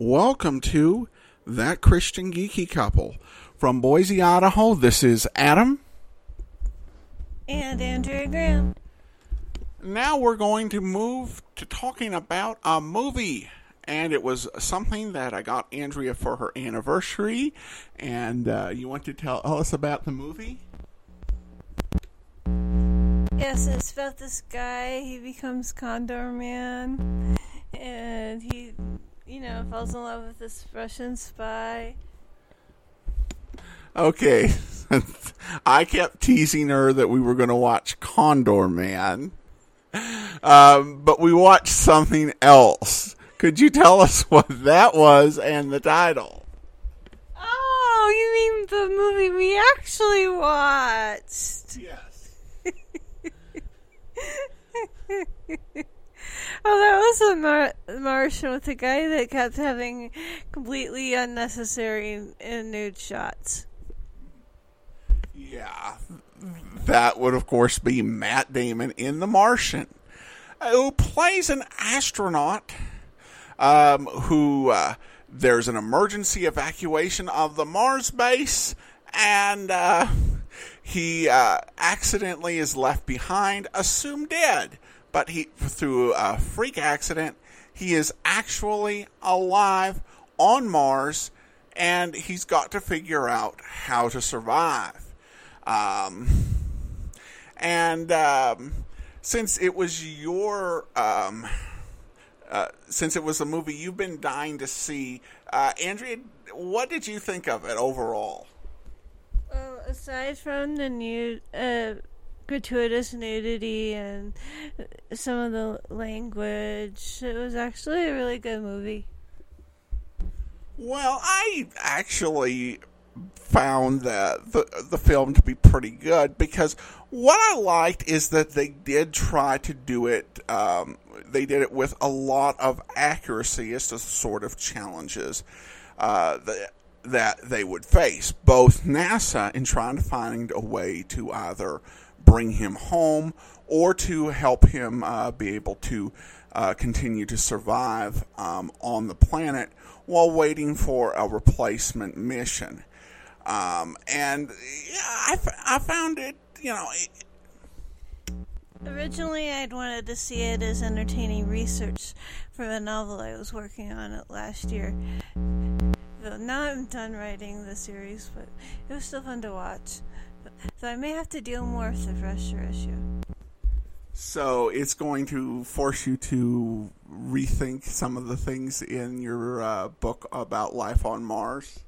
Welcome to That Christian Geeky Couple. From Boise, Idaho, this is Adam. And Andrea Graham. Now we're going to move to talking about a movie. And it was something that I got Andrea for her anniversary. And uh, you want to tell us about the movie? Yes, it's about this guy. He becomes Condorman. And he, you know, falls in love with this Russian spy. Okay. I kept teasing her that we were going to watch Condorman. Um, but we watched something else. Could you tell us what that was and the title? Oh, you mean the movie we actually watched? Yes. Oh, that was a Mar- Martian with a guy that kept having completely unnecessary nude shots. Yeah. That would, of course, be Matt Damon in The Martian, who plays an astronaut um, who uh, there's an emergency evacuation of the Mars base, and uh, he uh, accidentally is left behind, assumed dead. But he, through a freak accident, he is actually alive on Mars, and he's got to figure out how to survive. Um, and um, since it was your um, uh, since it was a movie you've been dying to see, uh, Andrea, what did you think of it overall? Well, aside from the new uh, gratuitous nudity and some of the language, it was actually a really good movie. Well, I actually found that the the film to be pretty good because what I liked is that they did try to do it. Um, they did it with a lot of accuracy as to sort of challenges uh, that that they would face. Both NASA in trying to find a way to either bring him home or to help him uh, be able to uh, continue to survive um, on the planet while waiting for a replacement mission. Um, and yeah, I, f- I found it, you know. It, Originally, I'd wanted to see it as entertaining research for a novel I was working on it last year. Though now I'm done writing the series, but it was still fun to watch. So I may have to deal more with the pressure issue. so it's going to force you to rethink some of the things in your uh, book about life on Mars.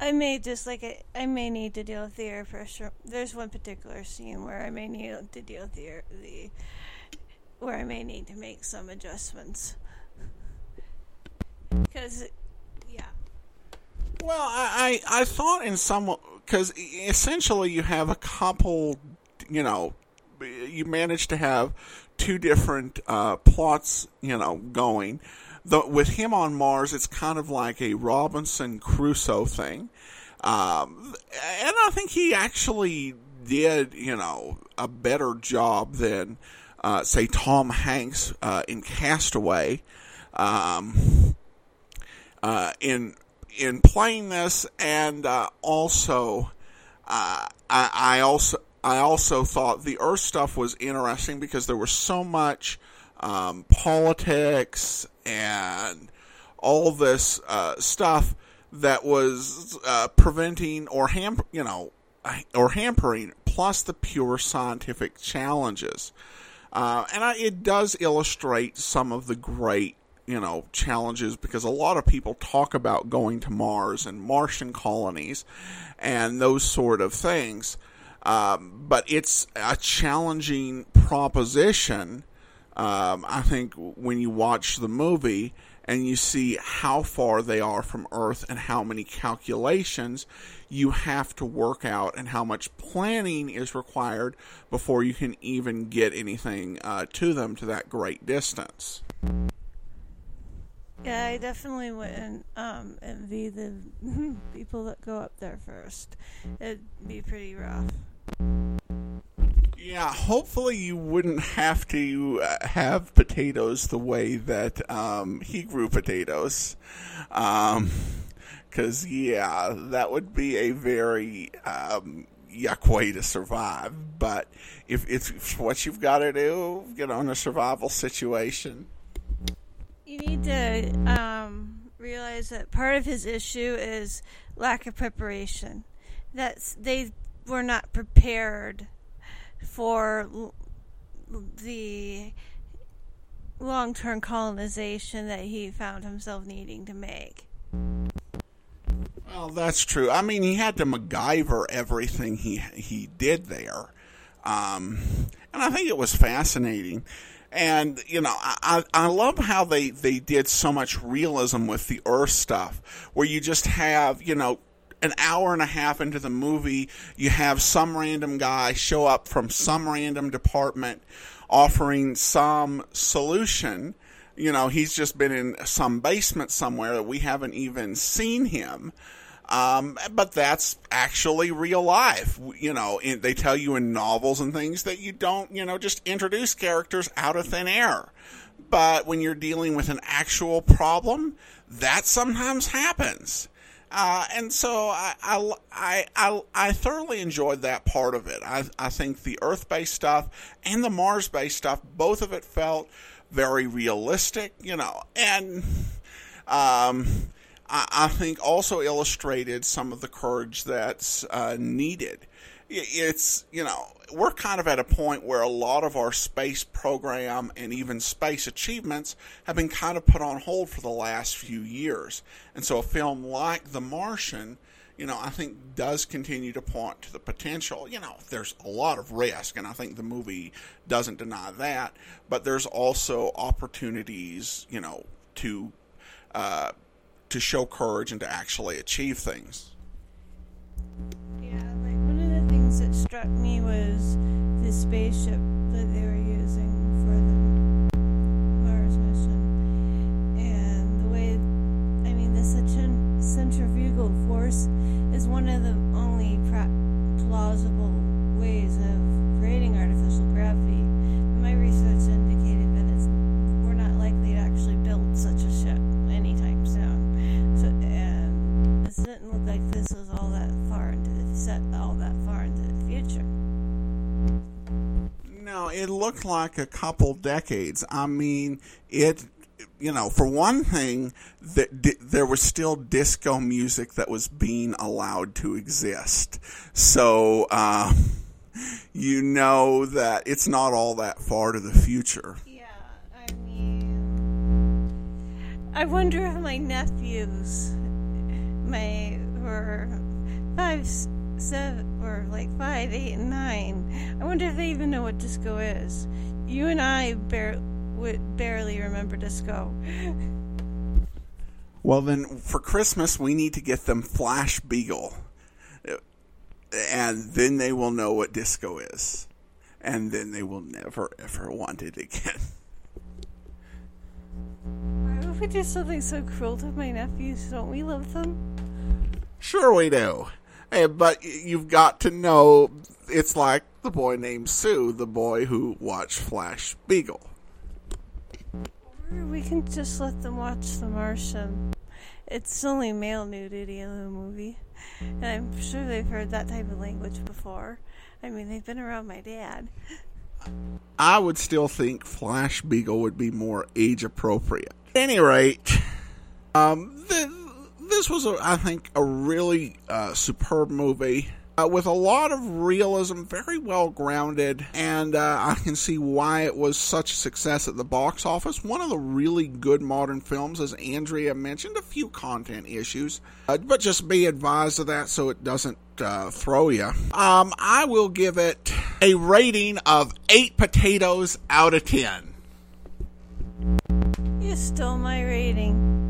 I may just like I, I may need to deal with the air pressure. There's one particular scene where I may need to deal with the air, the where I may need to make some adjustments. Because, yeah, Well, I, I, I thought in some because essentially you have a couple, you know, you manage to have two different uh, plots, you know, going. The, with him on Mars, it's kind of like a Robinson Crusoe thing, um, and I think he actually did, you know, a better job than, uh, say, Tom Hanks uh, in Castaway. Um, uh, in in playing this, and uh, also uh, I, I also I also thought the Earth stuff was interesting because there was so much um, politics and all this uh, stuff that was preventing or ham you know or hampering plus the pure scientific challenges. Uh, and I, it does illustrate some of the great you know challenges because a lot of people talk about going to Mars and Martian colonies and those sort of things. Um, but it's a challenging proposition. Um, I think when you watch the movie and you see how far they are from Earth and how many calculations you have to work out and how much planning is required before you can even get anything uh, to them to that great distance. Yeah, I definitely wouldn't um, envy the people that go up there first. It'd be pretty rough. Yeah, hopefully you wouldn't have to uh, have potatoes the way that um, he grew potatoes. Because, yeah, that would be a very um, yuck way to survive. But if it's what you've got to do, get on a survival situation. You need to um, realize that part of his issue is lack of preparation. That's they were not prepared for the long-term colonization that he found himself needing to make. Well, that's true. I mean, he had to MacGyver everything he he did there, um, and I think it was fascinating. And you know, I I love how they they did so much realism with the Earth stuff, where you just have you know an hour and a half into the movie, you have some random guy show up from some random department offering some solution. You know, he's just been in some basement somewhere that we haven't even seen him. Um, but that's actually real life. You know, they tell you in novels and things that you don't, you know, just introduce characters out of thin air. But when you're dealing with an actual problem, that sometimes happens. Uh, and so I, I, I, I, thoroughly enjoyed that part of it. I, I think the Earth based stuff and the Mars based stuff, both of it felt very realistic, you know, and um, I, think also illustrated some of the courage that's uh, needed. It's, you know, we're kind of at a point where a lot of our space program and even space achievements have been kind of put on hold for the last few years. And so a film like The Martian, you know, I think does continue to point to the potential. You know, there's a lot of risk, and I think the movie doesn't deny that, but there's also opportunities, you know, to uh, to show courage and to actually achieve things. Yeah, like one of the things that struck me was the spaceship that they were Like a couple decades. I mean, it you know, for one thing, that there was still disco music that was being allowed to exist. So, uh, you know that it's not all that far to the future. Yeah, I mean, I wonder if my nephews, my were five, seven, or like five, eight, and nine. I wonder if they even know what disco is. You and I barely would barely remember disco. Well, then for Christmas, we need to get them Flashbeagle. And then they will know what disco is. And then they will never, ever want it again. Why would we do something so cruel to my nephews? Don't we love them? Sure, we do. But you've got to know it's like the boy named Sue, the boy who watched Flash Beagle. Or we can just let them watch The Martian. It's only male nudity in the movie. And I'm sure they've heard that type of language before. I mean, they've been around my dad. I would still think Flashbeagle would be more age appropriate. At any rate, um, th- this was, a, I think, a really uh, superb movie uh, with a lot of realism, very well grounded, and uh, I can see why it was such a success at the box office. One of the really good modern films, as Andrea mentioned, a few content issues, uh, but just be advised of that so it doesn't uh, throw you. Um, I will give it a rating of eight potatoes out of ten. You stole my rating.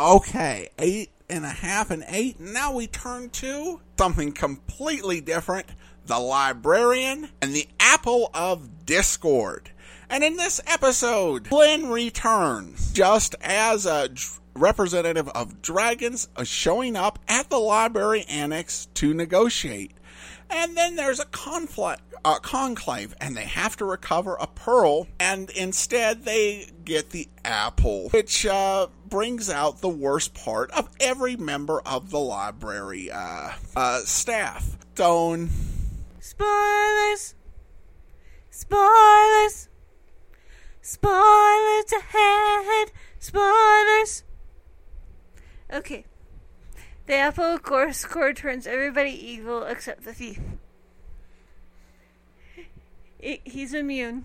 Okay, eight and a half and eight. Now we turn to something completely different the librarian and the apple of discord. And in this episode, Flynn returns just as a representative of dragons uh, showing up at the library annex to negotiate. And then there's a conflict, uh, conclave, and they have to recover a pearl, and instead they get the apple, which uh, brings out the worst part of every member of the library uh, uh, staff. Stone. Spoilers! Spoilers! Spoilers ahead! Spoilers! Okay. The apple of course turns everybody evil except the thief. He's immune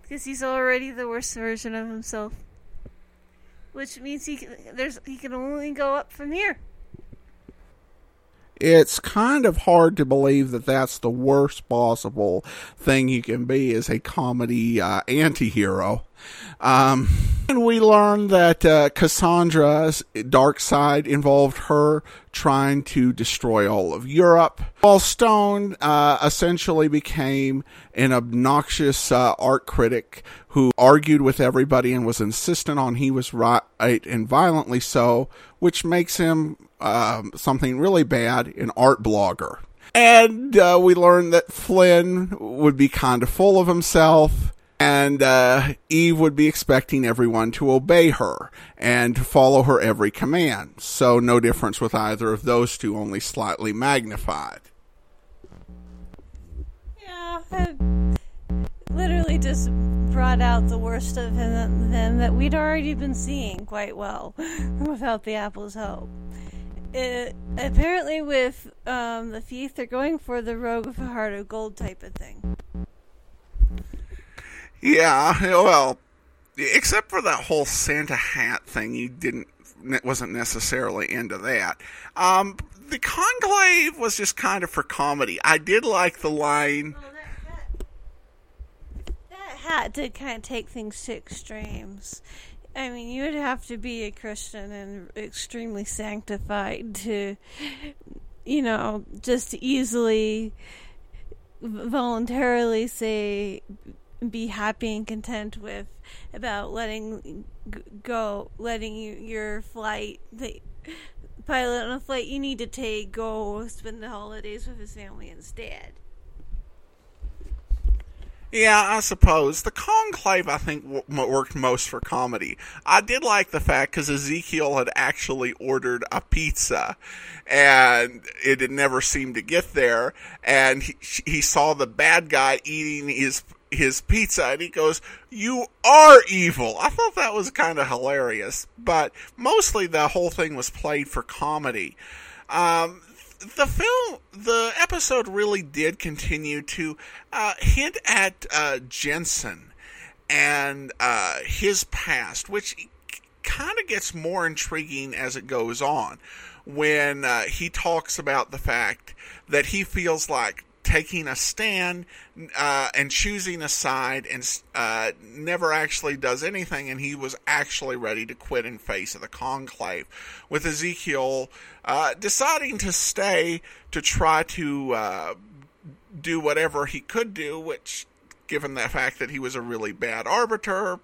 because he's already the worst version of himself, which means he can, there's he can only go up from here. It's kind of hard to believe that that's the worst possible thing you can be as a comedy uh, anti-hero. Um, and we learned that uh, Cassandra's dark side involved her trying to destroy all of Europe, while Stone uh, essentially became an obnoxious uh, art critic who argued with everybody and was insistent on he was right and violently so, which makes him um, something really bad an art blogger. And uh, we learned that Flynn would be kind of full of himself and uh, Eve would be expecting everyone to obey her and to follow her every command. So no difference with either of those two, only slightly magnified. Yeah, it literally just brought out the worst of him, him that we'd already been seeing quite well without the apple's help. It, apparently, with um, the thief, they're going for the rogue with a heart of gold type of thing. Yeah, well, except for that whole Santa hat thing, you didn't wasn't necessarily into that. Um, the conclave was just kind of for comedy. I did like the line. Well, that, that, that hat did kind of take things to extremes. I mean, you would have to be a Christian and extremely sanctified to, you know, just easily voluntarily say be happy and content with about letting go letting you, your flight the pilot on a flight you need to take go spend the holidays with his family instead Yeah, I suppose. The conclave, I think, w- worked most for comedy. I did like the fact because Ezekiel had actually ordered a pizza and it had never seemed to get there. And he, he saw the bad guy eating his his pizza and he goes, You are evil. I thought that was kind of hilarious, but mostly the whole thing was played for comedy. Um, the film, episode really did continue to uh, hint at uh, Jenkins and uh, his past, which kind of gets more intriguing as it goes on. When uh, he talks about the fact that he feels like taking a stand uh, and choosing a side and uh, never actually does anything, and he was actually ready to quit in face of the conclave. With Ezekiel uh, deciding to stay to try to uh, do whatever he could do, which, given the fact that he was a really bad arbiter,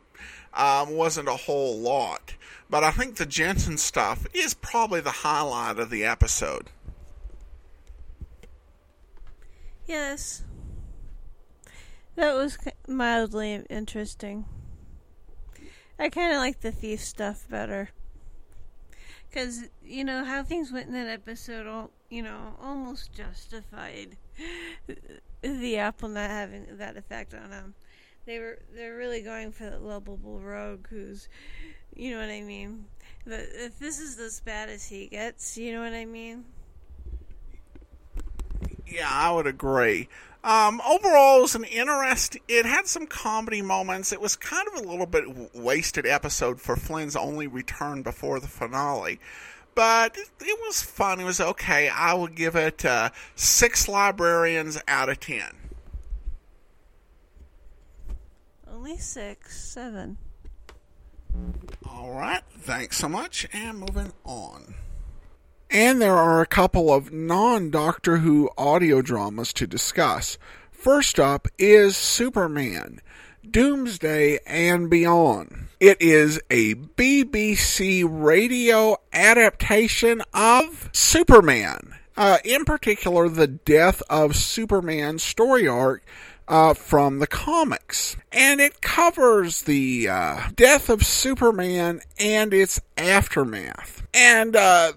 um, wasn't a whole lot. But I think the Jenkins stuff is probably the highlight of the episode. Yes. That was mildly interesting. I kind of like the thief stuff better. Because, you know, how things went in that episode, all, you know, almost justified the apple not having that effect on them. They were, they're really going for the lovable rogue who's, you know what I mean? But if this is as bad as he gets, you know what I mean? Yeah, I would agree. Um, overall, it was an interesting. It had some comedy moments. It was kind of a little bit wasted episode for Flynn's only return before the finale, but it, it was fun. It was okay. I would give it uh, six librarians out of ten. Only six, seven. All right. Thanks so much. And moving on. And there are a couple of non Doctor Who audio dramas to discuss. First up is Superman, Doomsday and Beyond. It is a BBC radio adaptation of Superman. Uh, in particular, the death of Superman story arc uh, from the comics. And it covers the uh, death of Superman and its aftermath. And uh,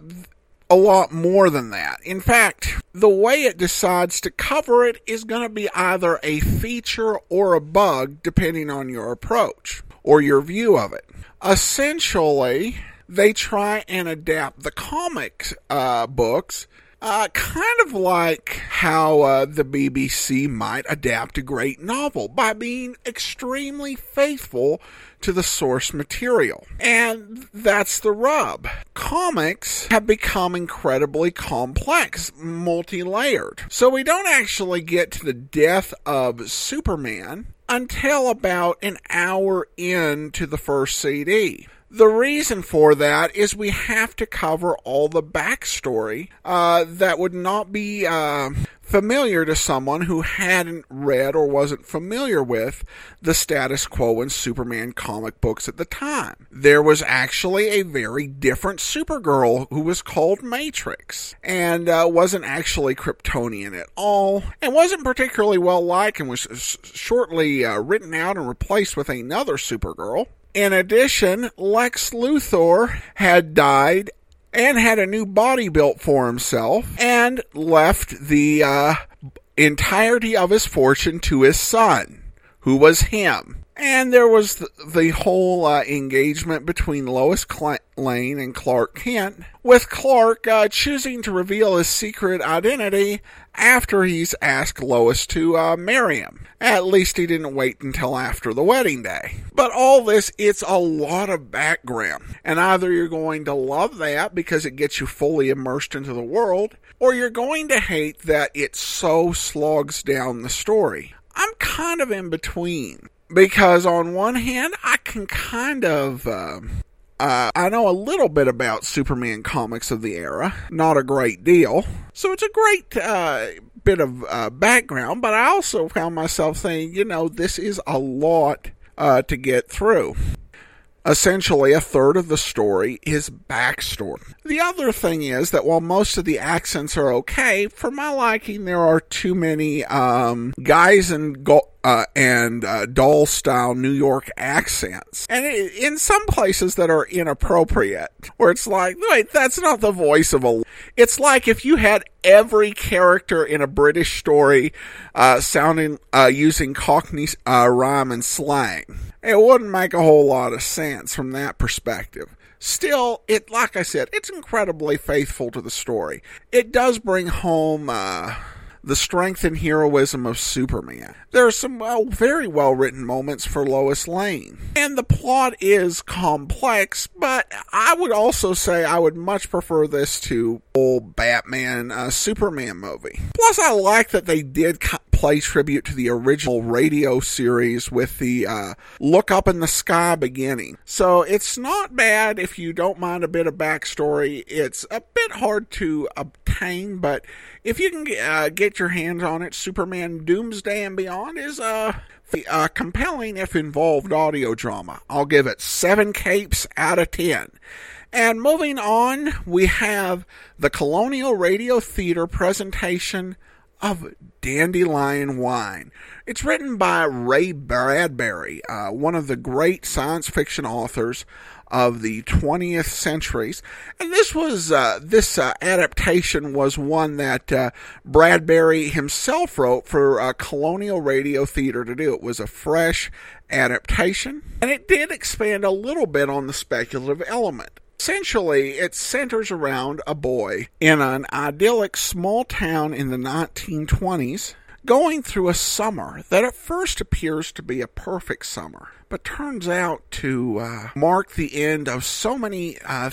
a lot more than that. In fact, the way it decides to cover it is going to be either a feature or a bug, depending on your approach or your view of it. Essentially, they try and adapt the comic uh, books uh, kind of like how uh, the BBC might adapt a great novel by being extremely faithful to the source material. And that's the rub. Comics have become incredibly complex, multi layered. So we don't actually get to the death of Superman until about an hour into the first CD. The reason for that is we have to cover all the backstory uh, that would not be uh, familiar to someone who hadn't read or wasn't familiar with the status quo in Superman comic books at the time. There was actually a very different Supergirl who was called Matrix and uh, wasn't actually Kryptonian at all and wasn't particularly well liked and was shortly uh, written out and replaced with another Supergirl. In addition, Lex Luthor had died and had a new body built for himself and left the uh, entirety of his fortune to his son, who was him. And there was the, whole uh, engagement between Lois Lane and Clark Kent, with Clark uh, choosing to reveal his secret identity after he's asked Lois to uh, marry him. At least he didn't wait until after the wedding day. But all this, it's a lot of background. And either you're going to love that because it gets you fully immersed into the world, or you're going to hate that it so slogs down the story. I'm kind of in between because on one hand, I can kind of. Uh, uh, I know a little bit about Superman comics of the era, not a great deal. So it's a great uh, bit of uh, background, but I also found myself saying, you know, this is a lot uh, to get through. Essentially, a third of the story is backstory. The other thing is that while most of the accents are okay, for my liking, there are too many um, guys and go- uh, and uh, doll style New York accents. And it, in some places that are inappropriate, where it's like, wait, that's not the voice of a. It's like if you had every character in a British story uh, sounding, uh, using Cockney uh, rhyme and slang. It wouldn't make a whole lot of sense from that perspective. Still, it, like I said, it's incredibly faithful to the story. It does bring home, uh, the strength and heroism of Superman. There are some well, very well written moments for Lois Lane. And the plot is complex, but I would also say I would much prefer this to old Batman uh, Superman movie. Plus, I like that they did play tribute to the original radio series with the uh, Look Up in the Sky beginning. So it's not bad if you don't mind a bit of backstory. It's a bit hard to obtain, but if you can uh, get your hands on it, Superman Doomsday and Beyond is a uh, compelling if involved audio drama. I'll give it seven capes out of ten. And moving on, we have the Colonial Radio Theater presentation of Dandelion Wine. It's written by Ray Bradbury, uh, one of the great science fiction authors of the 20th centuries. And this was, uh, this uh, adaptation was one that uh, Bradbury himself wrote for uh, Colonial Radio Theater to do. It was a fresh adaptation, and it did expand a little bit on the speculative element. Essentially, it centers around a boy in an idyllic small town in the 1920s going through a summer that at first appears to be a perfect summer, but turns out to uh, mark the end of so many uh,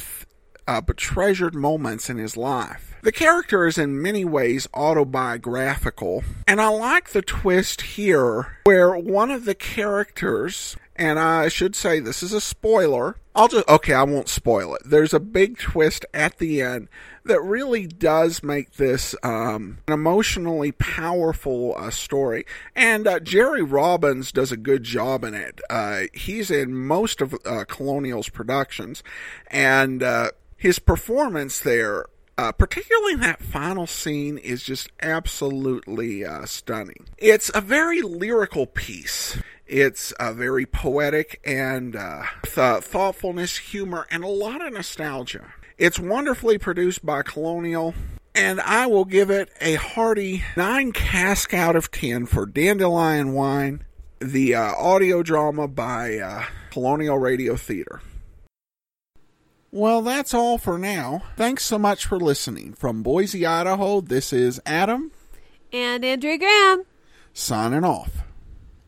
uh, treasured moments in his life. The character is in many ways autobiographical, and I like the twist here where one of the characters, and I should say this is a spoiler. I'll just, okay, I won't spoil it. There's a big twist at the end that really does make this um, an emotionally powerful uh, story. And uh, Jerry Robbins does a good job in it. Uh, he's in most of uh, Colonial's productions, and uh, his performance there uh, particularly in that final scene is just absolutely uh, stunning. It's a very lyrical piece. It's uh, very poetic and uh, th- thoughtfulness, humor, and a lot of nostalgia. It's wonderfully produced by Colonial, and I will give it a hearty 9 cask out of 10 for Dandelion Wine, the uh, audio drama by uh, Colonial Radio Theater. Well, that's all for now. Thanks so much for listening. From Boise, Idaho, this is Adam. And Andrea Graham. Signing off.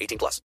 18 plus.